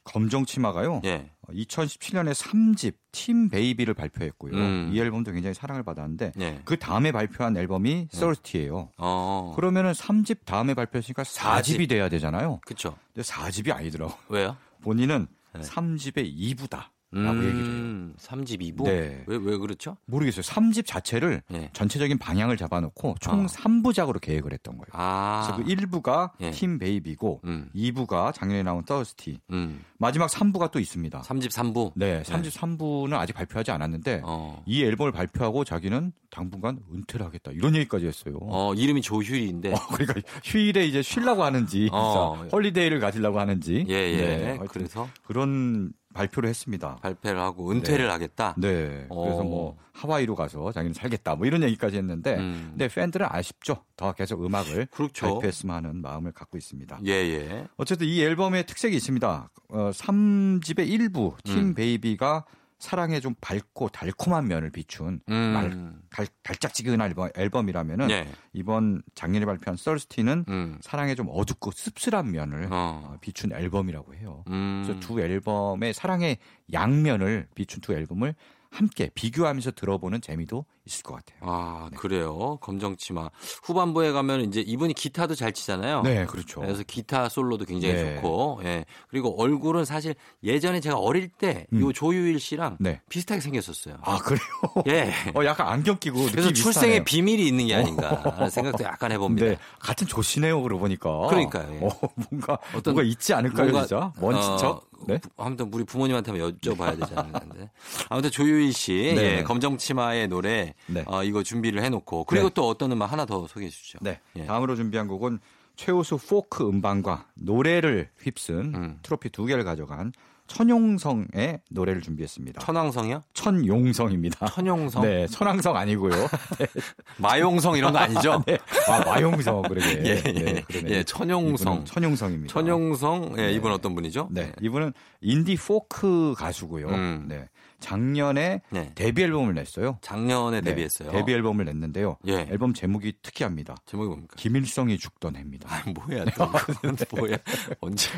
검정치마가요. 예. 2017년에 3집 Team Baby를 발표했고요. 음. 이 앨범도 굉장히 사랑을 받았는데 예. 그 다음에 발표한 앨범이 Thirsty예요. 어. 그러면은 3집 다음에 발표했으니까 4집이 돼야 되잖아요. 그쵸. 근데 4집이 아니더라고. 왜요? 본인은 네. 3집의 2부다. 라고 얘기를 해요. 음, 3집 2부? 네. 왜, 왜 그렇죠? 모르겠어요. 3집 자체를 예. 전체적인 방향을 잡아놓고 총 아. 3부작으로 계획을 했던 거예요. 아. 그래서 그 1부가 예. 팀 베이비고 음. 2부가 작년에 나온 더스티. 음. 마지막 3부가 또 있습니다. 3집 3부? 네, 3집 3부는 아직 발표하지 않았는데 어. 이 앨범을 발표하고 자기는 당분간 은퇴를 하겠다. 이런 얘기까지 했어요. 어, 이름이 조휴일인데. 어, 그러니까 휴일에 이제 쉬려고 하는지, 어. 헐리데이를 가지려고 하는지. 예, 예. 네, 그래서 그런 발표를 했습니다. 발표를 하고 은퇴를 하겠다? 네. 어. 그래서 뭐 하와이로 가서 자기는 살겠다. 뭐 이런 얘기까지 했는데, 음. 근데 팬들은 아쉽죠. 더 계속 음악을 그렇죠. 발표했으면 하는 마음을 갖고 있습니다. 예, 예. 어쨌든 이 앨범의 특색이 있습니다. 어, 3집의 일부 팀 음. 베이비가 사랑에 좀 밝고 달콤한 면을 비춘 음. 말, 달, 달짝지근한 앨범, 앨범이라면은 예. 이번 작년에 발표한 썰스티는 음. 사랑에 좀 어둡고 씁쓸한 면을 어. 어, 비춘 앨범이라고 해요. 음. 그래서 두 앨범의 사랑의 양면을 비춘 두 앨범을 함께 비교하면서 들어보는 재미도 있을 것 같아요. 아, 그래요. 검정치마. 후반부에 가면 이제 이분이 기타도 잘 치잖아요. 네, 그렇죠. 그래서 기타 솔로도 굉장히 네. 좋고, 예. 그리고 얼굴은 사실 예전에 제가 어릴 때요 음. 조유일 씨랑 네. 비슷하게 생겼었어요. 아 그래요? 예. 어, 약간 안경 끼고 그래서 출생의 비슷하네요. 비밀이 있는 게 아닌가 하는 생각도 약간 해봅니다. 네, 같은 조시네요, 그러고 보니까. 그러니까요, 예. 어, 뭔가 어떤 뭔가 있지 않을까요, 뭔가, 진짜? 먼 어, 친척? 네? 아무튼 우리 부모님한테 한번 여쭤봐야 되지 않는데. 아무튼 조유희 씨, 네. 예, 검정치마의 노래, 네. 어, 이거 준비를 해놓고 그리고 네. 또 어떤 음악 하나 더 소개해 주시죠. 네. 예. 다음으로 준비한 곡은 최우수 포크 음반과 노래를 휩쓴 음. 트로피 두 개를 가져간 천용성의 노래를 준비했습니다. 천왕성이요? 천용성입니다. 천용성? 네, 천왕성 아니고요. 마용성 이런 거 아니죠? 네. 아, 마용성 그러게. 예, 예. 네, 그러네. 예, 천용성. 천용성입니다. 천용성, 예, 네. 이분 어떤 분이죠? 네, 이분은 인디 포크 가수고요. 음. 네. 작년에 네. 데뷔 앨범을 냈어요. 작년에 네, 데뷔했어요. 데뷔 앨범을 냈는데요. 예. 앨범 제목이 특이합니다. 제목이 뭡니까? 김일성이 죽던 해입니다. 아, 뭐야, 또. 그건 뭐야. 언제.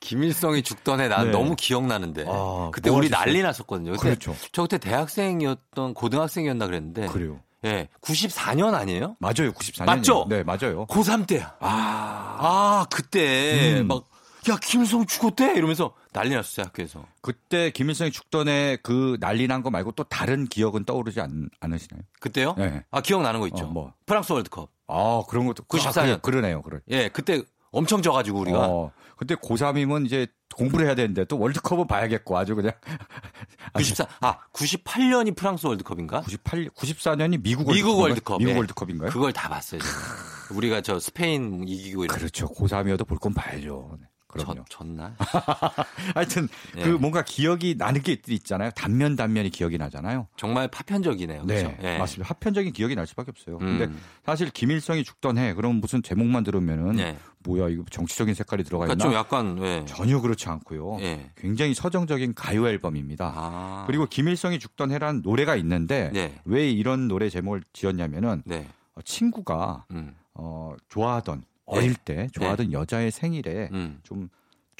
김일성이 죽던 해, 난 네. 너무 기억나는데. 아, 그때 뭐 우리 하셨어요? 난리 났었거든요. 그때 그렇죠. 저 그때 대학생이었던, 고등학생이었나 그랬는데. 그래요. 예. 94년 아니에요? 맞아요. 94년. 맞죠? 네, 맞아요. 고3 때야. 아, 아, 그때 음. 막, 야, 김일성 죽었대? 이러면서 난리 났었어요, 학교에서. 그때 김일성이 죽던 해그 난리 난 거 말고 또 다른 기억은 떠오르지 않, 않으시나요? 그때요? 네. 아, 기억 나는 거 있죠. 어, 뭐. 프랑스 월드컵. 아, 그런 것도 94 년. 아, 그러, 네요 그래. 예, 그때 엄청 져가지고 우리가. 어, 근데 고3이면 이제 공부를 해야 되는데 또 월드컵은 봐야겠고 아주 그냥 94, 아, 98년이 프랑스 월드컵인가? 98, 94년이 미국 미국 월드컵인가요? 월드컵. 미국 예. 월드컵인가요? 그걸 다 봤어요. 우리가 저 스페인 이기고 이런. 그렇죠. 고3이어도 볼 건 봐야죠. 네, 그럼요. 졌, 졌나? 하여튼 예. 그 뭔가 기억이 나는 게 있잖아요. 단면 단면이 기억이 나잖아요. 정말 파편적이네요. 네, 그렇죠? 예. 맞습니다. 합편적인 기억이 날 수밖에 없어요. 음. 근데 사실 김일성이 죽던 해 그럼 무슨 제목만 들으면은 예. 뭐야 이거 정치적인 색깔이 들어가 그러니까 있나? 좀 약간, 예. 전혀 그렇지 않고요. 예. 굉장히 서정적인 가요 앨범입니다. 아. 그리고 김일성이 죽던 해라는 노래가 있는데 네. 왜 이런 노래 제목을 지었냐면은 네. 어, 친구가 음. 어, 좋아하던 어릴 때 좋아하던 여자의 생일에 음. 좀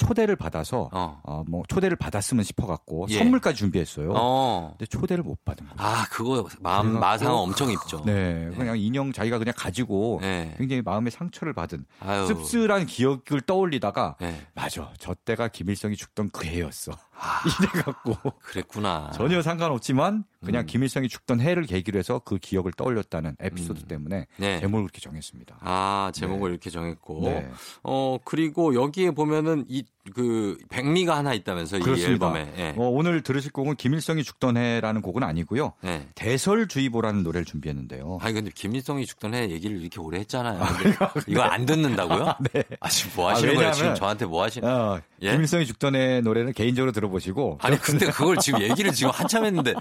초대를 받아서 어. 어, 뭐 초대를 받았으면 싶어 갖고 예. 선물까지 준비했어요. 어. 근데 초대를 못 받은 거예요. 아, 그거 마음, 마상 엄청 입죠. 네, 그냥 인형 자기가 그냥 가지고 네. 굉장히 마음의 상처를 받은 아유. 씁쓸한 기억을 떠올리다가 네. 맞아, 저 때가 김일성이 죽던 그 해였어. 아, 이래갖고 그랬구나. 전혀 상관없지만 그냥 음. 김일성이 죽던 해를 계기로 해서 그 기억을 떠올렸다는 에피소드 음. 때문에 네. 제목을 그렇게 정했습니다. 아, 제목을 이렇게 정했고. 네. 어, 그리고 여기에 보면은 이, 그, 백미가 하나 있다면서 이 그렇습니다. 앨범에. 예. 어, 오늘 들으실 곡은 김일성이 죽던 해라는 곡은 아니고요. 네. 대설주의보라는 노래를 준비했는데요. 아니, 근데 김일성이 죽던 해 얘기를 이렇게 오래 했잖아요. 근데 이거 안 듣는다고요? 네. 아, 지금 뭐 하시는 아, 거예요? 왜냐하면- 지금 저한테 뭐 하시는 어, 예? 김일성이 죽던 해 노래는 개인적으로 들어보시고 아니, 근데 그걸 지금 얘기를 지금 한참 했는데.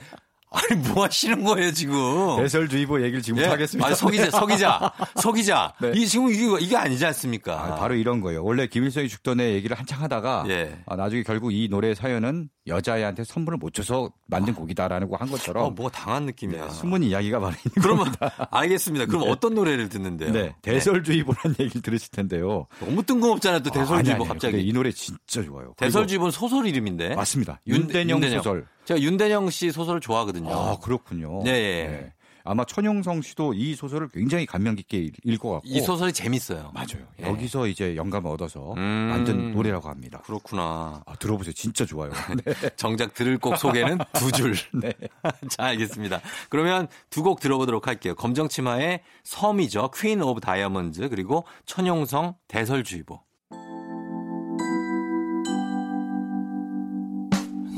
아니, 뭐 하시는 거예요, 지금? 대설주의보 얘기를 지금부터 예? 하겠습니다. 아니, 서기자, 서기자, 서기자. 네. 이게 지금 이게, 이게 아니지 않습니까? 아, 바로 이런 거예요. 원래 김일성이 죽던 해 얘기를 한창 하다가 예. 아, 나중에 결국 이 노래 사연은 여자애한테 선물을 못 줘서 만든 곡이다라는 거 한 것처럼 어, 뭐가 당한 느낌이야. 네, 숨은 이야기가 많이 있는 그러면 겁니다. 알겠습니다. 그럼 어떤 노래를 듣는데요? 네, 대설주의보라는 얘기를 들으실 텐데요. 너무 뜬금없잖아요. 또 아, 아니, 대설주의보 아니에요. 갑자기. 근데 이 노래 진짜 좋아요. 대설주의보는 소설 이름인데. 맞습니다. 윤- 윤대영, 윤대영. 소설. 제가 윤대영 씨 소설을 좋아하거든요. 아 그렇군요. 네, 예. 아마 천용성 씨도 이 소설을 굉장히 감명 깊게 읽어갖고 이 소설이 재밌어요. 맞아요. 예. 여기서 이제 영감을 얻어서 음. 만든 노래라고 합니다. 그렇구나. 아, 들어보세요. 진짜 좋아요. 네. 정작 들을 곡 소개는 두 줄. 네. 자, 알겠습니다. 그러면 두 곡 들어보도록 할게요. 검정치마의 섬이죠. Queen of Diamonds 그리고 천용성 대설주의보.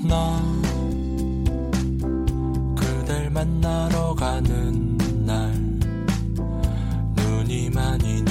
나 그댈 만나러 가는 날. 눈이 많이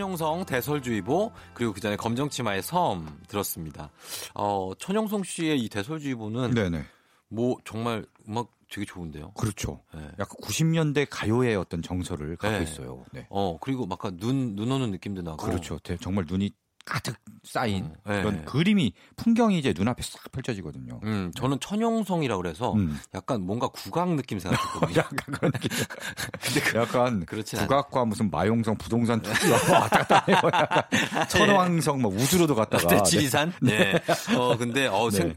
천용성 대설주의보 그리고 그 전에 검정치마의 섬 들었습니다. 어, 천용성 씨의 이 대설주의보는 네네. 뭐 정말 음악 되게 좋은데요. 그렇죠. 네. 약간 90년대 가요의 어떤 정서를 갖고 네. 있어요. 네. 어 그리고 막 눈, 눈 오는 느낌도 나고. 그렇죠. 대- 정말 눈이 가득 쌓인 어, 네. 그런 그림이 풍경이 이제 눈앞에 싹 펼쳐지거든요. 음, 저는 천용성이라 그래서 음. 약간 뭔가 국악 느낌 생각했거든요. 약간 그런 느낌. 약간 그렇진 국악과 무슨 마용성 부동산 투기 왔다 갔다 해요. 약간 천왕성 막 우주로도 갔다가 네, 지리산? 네. 어, 근데, 어, 네. 생,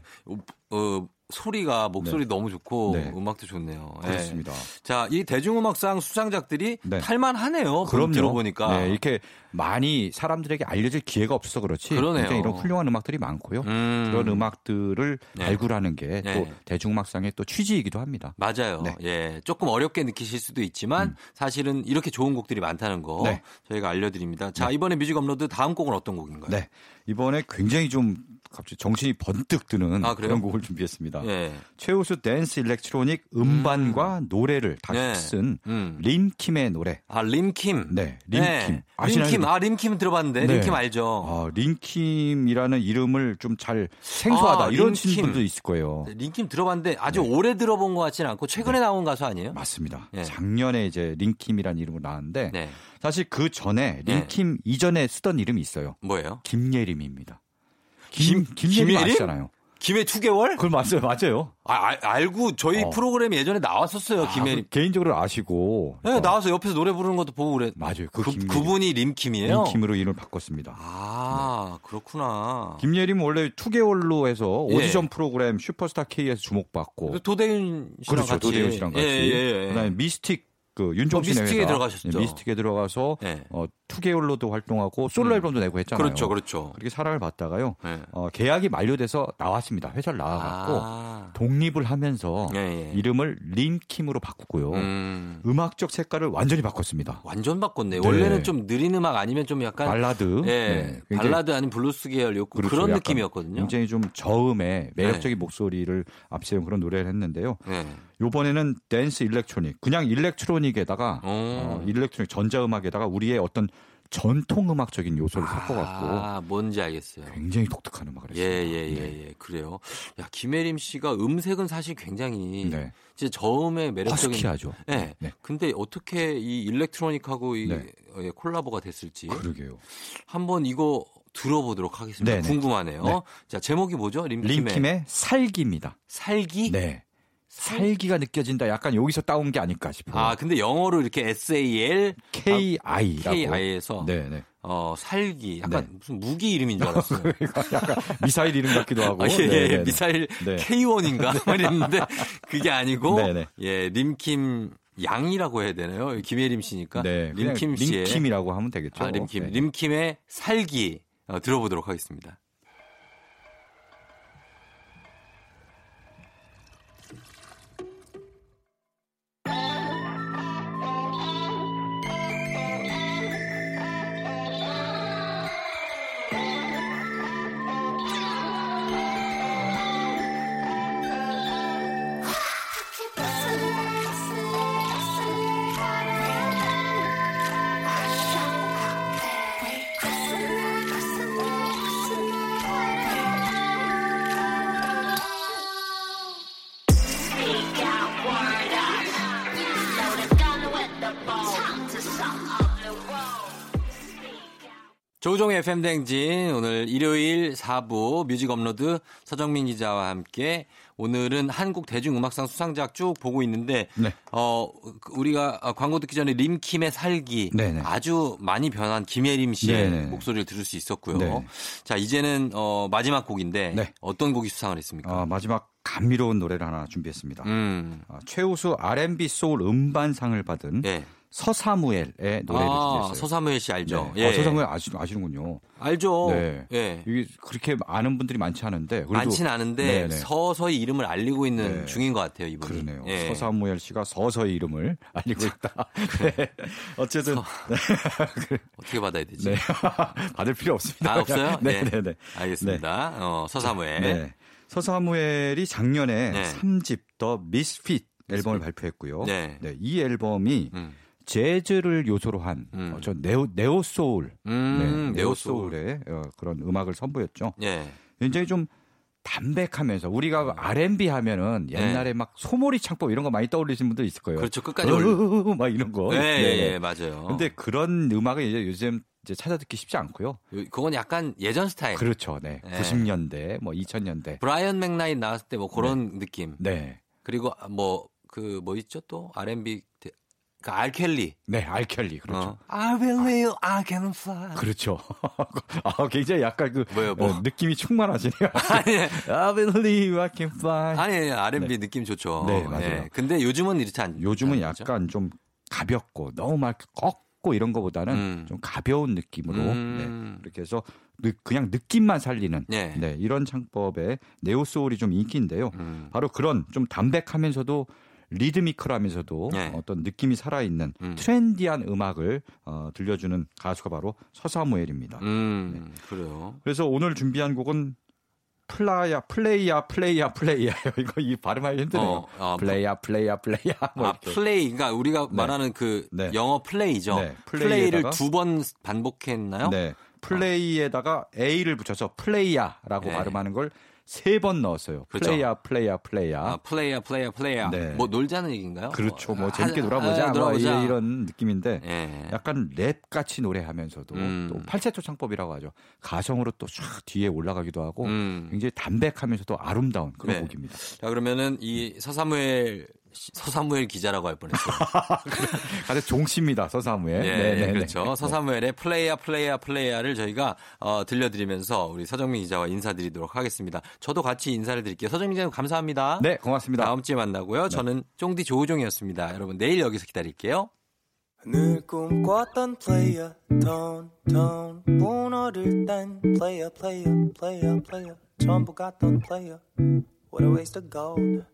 어, 소리가 목소리 네. 너무 좋고 네. 음악도 좋네요. 예. 그렇습니다. 자, 이 대중음악상 수상작들이 네. 탈만하네요. 그럼요. 들어보니까. 네, 이렇게 많이 사람들에게 알려질 기회가 없어서 그렇지. 그러네요. 굉장히 이런 훌륭한 음악들이 많고요. 음. 그런 음악들을 네. 발굴하는 게또 네. 대중음악상의 또 취지이기도 합니다. 맞아요. 네. 예. 조금 어렵게 느끼실 수도 있지만 사실은 이렇게 좋은 곡들이 많다는 거 네. 저희가 알려드립니다. 자, 이번에 뮤직 업로드 다음 곡은 어떤 곡인가요? 네. 이번에 굉장히 좀 갑자기 정신이 번뜩 드는 아? 그런 곡을 준비했습니다. 예. 최우수 댄스 일렉트로닉 음반과 노래를 다 네. 휩쓴 음. 림킴의 노래. 아, 림킴. 네, 림킴. 아시나요? 림킴. 아, 림킴 들어봤는데. 네. 림킴 알죠. 어, 림킴이라는 이름을 좀 잘 생소하다 아, 이런. 분도 있을 거예요. 림킴 들어봤는데 아주 네. 오래 들어본 것 같지는 않고 최근에 나온 가수 아니에요? 맞습니다. 네. 작년에 이제 림킴이라는 이름으로 나왔는데 네. 사실 그 전에 네. 림킴 이전에 쓰던 이름이 있어요. 뭐예요? 김예림입니다. 김- 김, 김예림 김예림? 아시잖아요. 김해 2개월? 그걸 맞아요, 맞아요. 아, 알- 알고 저희 어. 프로그램 예전에 나왔었어요. 김혜림. 아, 개인적으로 아시고. 네, 어, 나와서 옆에서 노래 부르는 것도 보고 그래. 맞아요. 그 그, 김예림. 그분이 림킴이에요. 림킴으로 이름을 바꿨습니다. 아, 그렇구나. 김예림은 원래 2개월로 해서 예. 오디션 프로그램 슈퍼스타 K에서 주목받고 그 도대윤 씨랑 그렇죠. 같이. 도대훈 씨랑 같이. 예, 예, 예. 그다음에 미스틱 그 윤종신의 어, 미스틱에 회사. 들어가셨죠. 네, 미스틱에 들어가서 네. 어 2개월로도 활동하고 솔로 음. 앨범도 내고 했잖아요. 그렇죠, 그렇죠. 그렇게 사랑을 받다가요. 네. 어, 계약이 만료돼서 나왔습니다. 회사를 나와갖고 아. 독립을 하면서 예, 예. 이름을 림킴으로 바꾸고요. 음. 음악적 색깔을 완전히 바꿨습니다. 완전 바꿨네. 네. 원래는 좀 느린 음악 아니면 좀 약간 발라드. 예, 네, 발라드 아닌 블루스 계열이었고 그렇죠. 그런 느낌이었거든요. 굉장히 좀 저음의 매력적인 목소리를 앞세운 그런 노래를 했는데요. 네. 요번에는 댄스 일렉트로닉, 그냥 일렉트로닉에다가 오. 어, 일렉트로닉 전자음악에다가 우리의 어떤 전통 음악적인 요소를 섞어갖고 아, 뭔지 알겠어요. 굉장히 독특한 음악을 예, 했습니다. 예, 예, 네. 예. 그래요. 야, 김혜림 씨가 음색은 사실 굉장히 네. 진짜 저음의 매력적인 허스키하죠. 네. 네. 근데 어떻게 이 일렉트로닉하고 이 네. 예, 콜라보가 됐을지 그러게요. 한번 이거 들어보도록 하겠습니다. 네네. 궁금하네요. 네. 자, 제목이 뭐죠? 림킴의, 림킴의 살기입니다. 살기? 네. 살기가 느껴진다. 약간 여기서 따온 게 아닐까 싶어요. 아, 근데 영어로 이렇게 SAL KI라고. KI에서 네, 네. 어, 살기. 약간 네. 무슨 무기 이름인 줄 알았어요. 약간 미사일 이름 같기도 하고. 아, 예, 네, 예. 미사일 네. K1인가? 이랬는데 그게 아니고 네네. 예, 림킴 양이라고 해야 되나요? 김혜림 씨니까. 네, 림킴 씨의 림킴이라고 하면 되겠죠. 아, 림킴. 네. 림킴의 살기 어, 들어보도록 하겠습니다. 조우종의 FM 대행진 오늘 일요일 4부 뮤직 업로드 서정민 기자와 함께 오늘은 한국 대중음악상 수상작 쭉 보고 있는데 네. 어 우리가 광고 듣기 전에 림킴의 살기 네네. 아주 많이 변한 김예림 씨의 네네. 목소리를 들을 수 있었고요. 네. 자 이제는 어 마지막 곡인데 네. 어떤 곡이 수상을 했습니까? 아, 마지막 감미로운 노래를 하나 준비했습니다. 음. 아, 최우수 R&B 소울 음반상을 받은 예. 서사무엘의 노래를 아, 준비했어요. 서사무엘 씨 알죠? 네. 아, 서사무엘 아시, 아시는군요. 알죠. 네. 예. 이게 그렇게 아는 분들이 많지 않은데 그래도 많진 않은데 네네. 서서히 이름을 알리고 있는 네. 중인 것 같아요 이분이. 그러네요. 예. 서사무엘 씨가 서서히 이름을 알리고 있다. 네. 어쨌든 어떻게 받아야 되지? 네. 받을 필요 없습니다. 아, 없어요? 네, 네. 네, 네. 알겠습니다. 어, 서사무엘. 네. 서사무엘이 작년에 네. 3집 더 미스핏 앨범을 발표했고요. 네. 이 앨범이 음. 재즈를 요소로 한 음. 어, 저 neo neo soul, 음, 네, neo soul. neo soul의 어, 그런 음악을 선보였죠. 예. 굉장히 좀 담백하면서 우리가 R&B 하면은 옛날에 막 소몰이 창법 이런 거 많이 떠올리시는 분들 있을 거예요. 네. 그렇죠. 끝까지 막 이런 거. 예, 네. 예, 예, 맞아요. 근데 그런 음악을 이제 요즘 이제 찾아 듣기 쉽지 않고요. 요- 그건 약간 예전 스타일. 그렇죠. 네. 네. 90년대, 뭐 2000년대. 브라이언 맥나인 나왔을 때 뭐 그런 느낌. 네. 그리고 뭐 그뭐 있죠 또 R&B 대- 그 알켈리. 네, 알켈리. 그렇죠. 어. I believe I can fly. 그렇죠. 아, 굉장히 약간 그 뭐요, 뭐? 어, 느낌이 충만하시네요. 아니, I believe I can fly. 아니, R&B 느낌 좋죠. 네, 맞아요. 예. 근데 요즘은 이렇지 않 요즘은 않죠? 약간 좀 가볍고 너무 막 꺾고 이런 거보다는 음. 좀 가벼운 느낌으로 음. 네, 이렇게 해서 느- 그냥 느낌만 살리는 예. 네, 이런 창법의 네오 소울이 좀 인기인데요. 음. 바로 그런 좀 담백하면서도 리드미컬하면서도 예. 어떤 느낌이 살아있는 음. 트렌디한 음악을 어, 들려주는 가수가 바로 서사무엘입니다. 음, 그래요. 그래서 오늘 준비한 곡은 playa playa playa playa 이거 이 발음하기 힘드네요. 어, 아, playa playa playa 뭐 아, 이렇게. 플레이. 그러니까 우리가 말하는 그 네. 영어 플레이죠. 네, 플레이를 두 번 반복했나요? 네. 플레이에다가 A를 붙여서 playa라고 네. 발음하는 걸 세 번 넣었어요. 그렇죠. Playa, Playa, Playa. 아, Playa, Playa, Playa. 네. 뭐 놀자는 얘기인가요? 그렇죠. 뭐 아, 재밌게 아, 놀아보자. 아, 뭐 놀아보자. 이- 이런 느낌인데 예. 약간 랩 같이 노래하면서도 음. 또 팔세토 창법이라고 하죠. 가성으로 또 쫙 뒤에 올라가기도 하고 음. 굉장히 담백하면서도 아름다운 그런 네. 곡입니다. 자, 그러면은 이 서사무엘 서사무엘 기자라고 할 뻔했어요. 가장 종씨입니다. 서사무엘. 예, 네, 네, 네. 그렇죠. 서사무엘의 Playa Playa Playa를 저희가 어, 들려드리면서 우리 서정민 기자와 인사드리도록 하겠습니다. 저도 같이 인사를 드릴게요. 서정민 기자님 감사합니다. 네, 고맙습니다. 다음 주에 만나고요. 저는 쫑디 조우종이었습니다. 여러분 내일 여기서 기다릴게요. 늘 꿈꿨던 플레이어 톤톤 분어를 딴 플레이어 플레이어 플레이어 플레이어 전부 같던 플레이어 What a waste of gold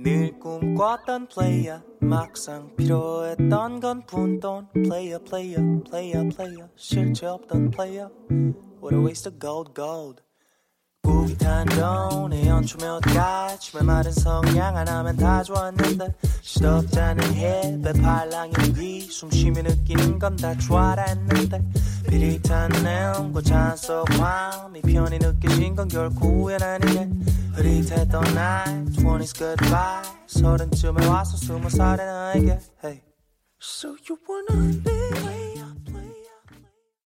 늘 꿈꿨던 플레이어 막상 필요했던 건 푼돈 플레이어 플레이어 플레이어 플레이어 실체 없던 플레이어 What a waste of gold gold 구기탄 돈에 연초 몇 가지 메마른 성냥 하나면 다 좋았는데 시덥잖은 해배 팔랑의 위 숨쉬며 느끼는 건 다 좋아했는데 비릿한 내음과 찬속 마음이 편히 느껴진 건 결코 후회는 아니게 흐릿했던 날 20s goodbye. 서른쯤에 와서 스무 살의 나에게 Hey. So you wanna live